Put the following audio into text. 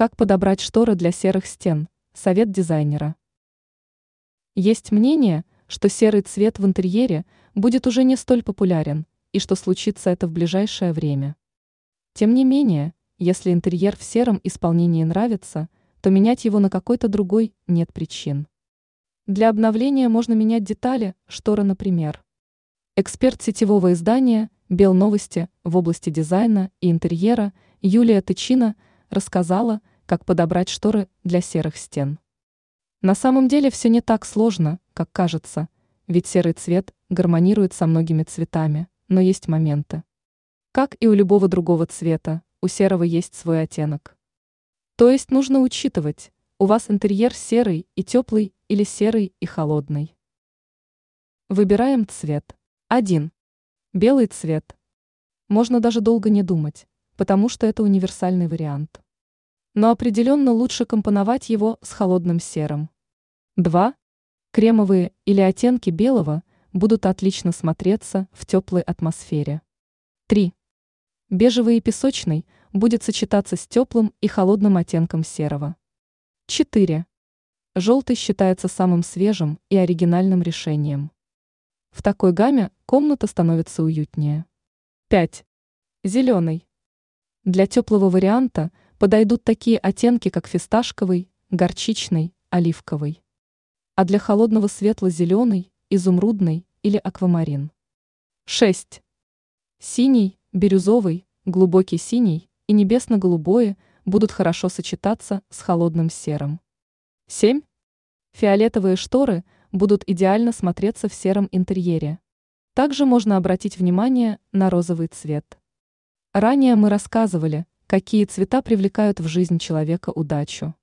Как подобрать шторы для серых стен? Совет дизайнера. Есть мнение, что серый цвет в интерьере будет уже не столь популярен, и что случится это в ближайшее время. Тем не менее, если интерьер в сером исполнении нравится, то менять его на какой-то другой нет причин. Для обновления можно менять детали, шторы, например. Эксперт сетевого издания «Бел новости» в области дизайна и интерьера Юлия Тычина рассказала, как подобрать шторы для серых стен. На самом деле все не так сложно, как кажется, ведь серый цвет гармонирует со многими цветами, но есть моменты. Как и у любого другого цвета, у серого есть свой оттенок. То есть нужно учитывать, у вас интерьер серый и теплый или серый и холодный. Выбираем цвет. 1. Белый цвет. Можно даже долго не думать, потому что это универсальный вариант но определенно лучше компоновать его с холодным серым. 2. Кремовые или оттенки белого будут отлично смотреться в теплой атмосфере. 3. Бежевый и песочный будет сочетаться с теплым и холодным оттенком серого. 4. Желтый считается самым свежим и оригинальным решением. В такой гамме комната становится уютнее. 5. Зеленый. Для теплого варианта подойдут такие оттенки, как фисташковый, горчичный, оливковый. А для холодного светло-зеленый, изумрудный или аквамарин. 6. Синий, бирюзовый, глубокий синий и небесно-голубое будут хорошо сочетаться с холодным серым. 7. Фиолетовые шторы будут идеально смотреться в сером интерьере. Также можно обратить внимание на розовый цвет. Ранее мы рассказывали, Какие цвета привлекают в жизнь человека удачу?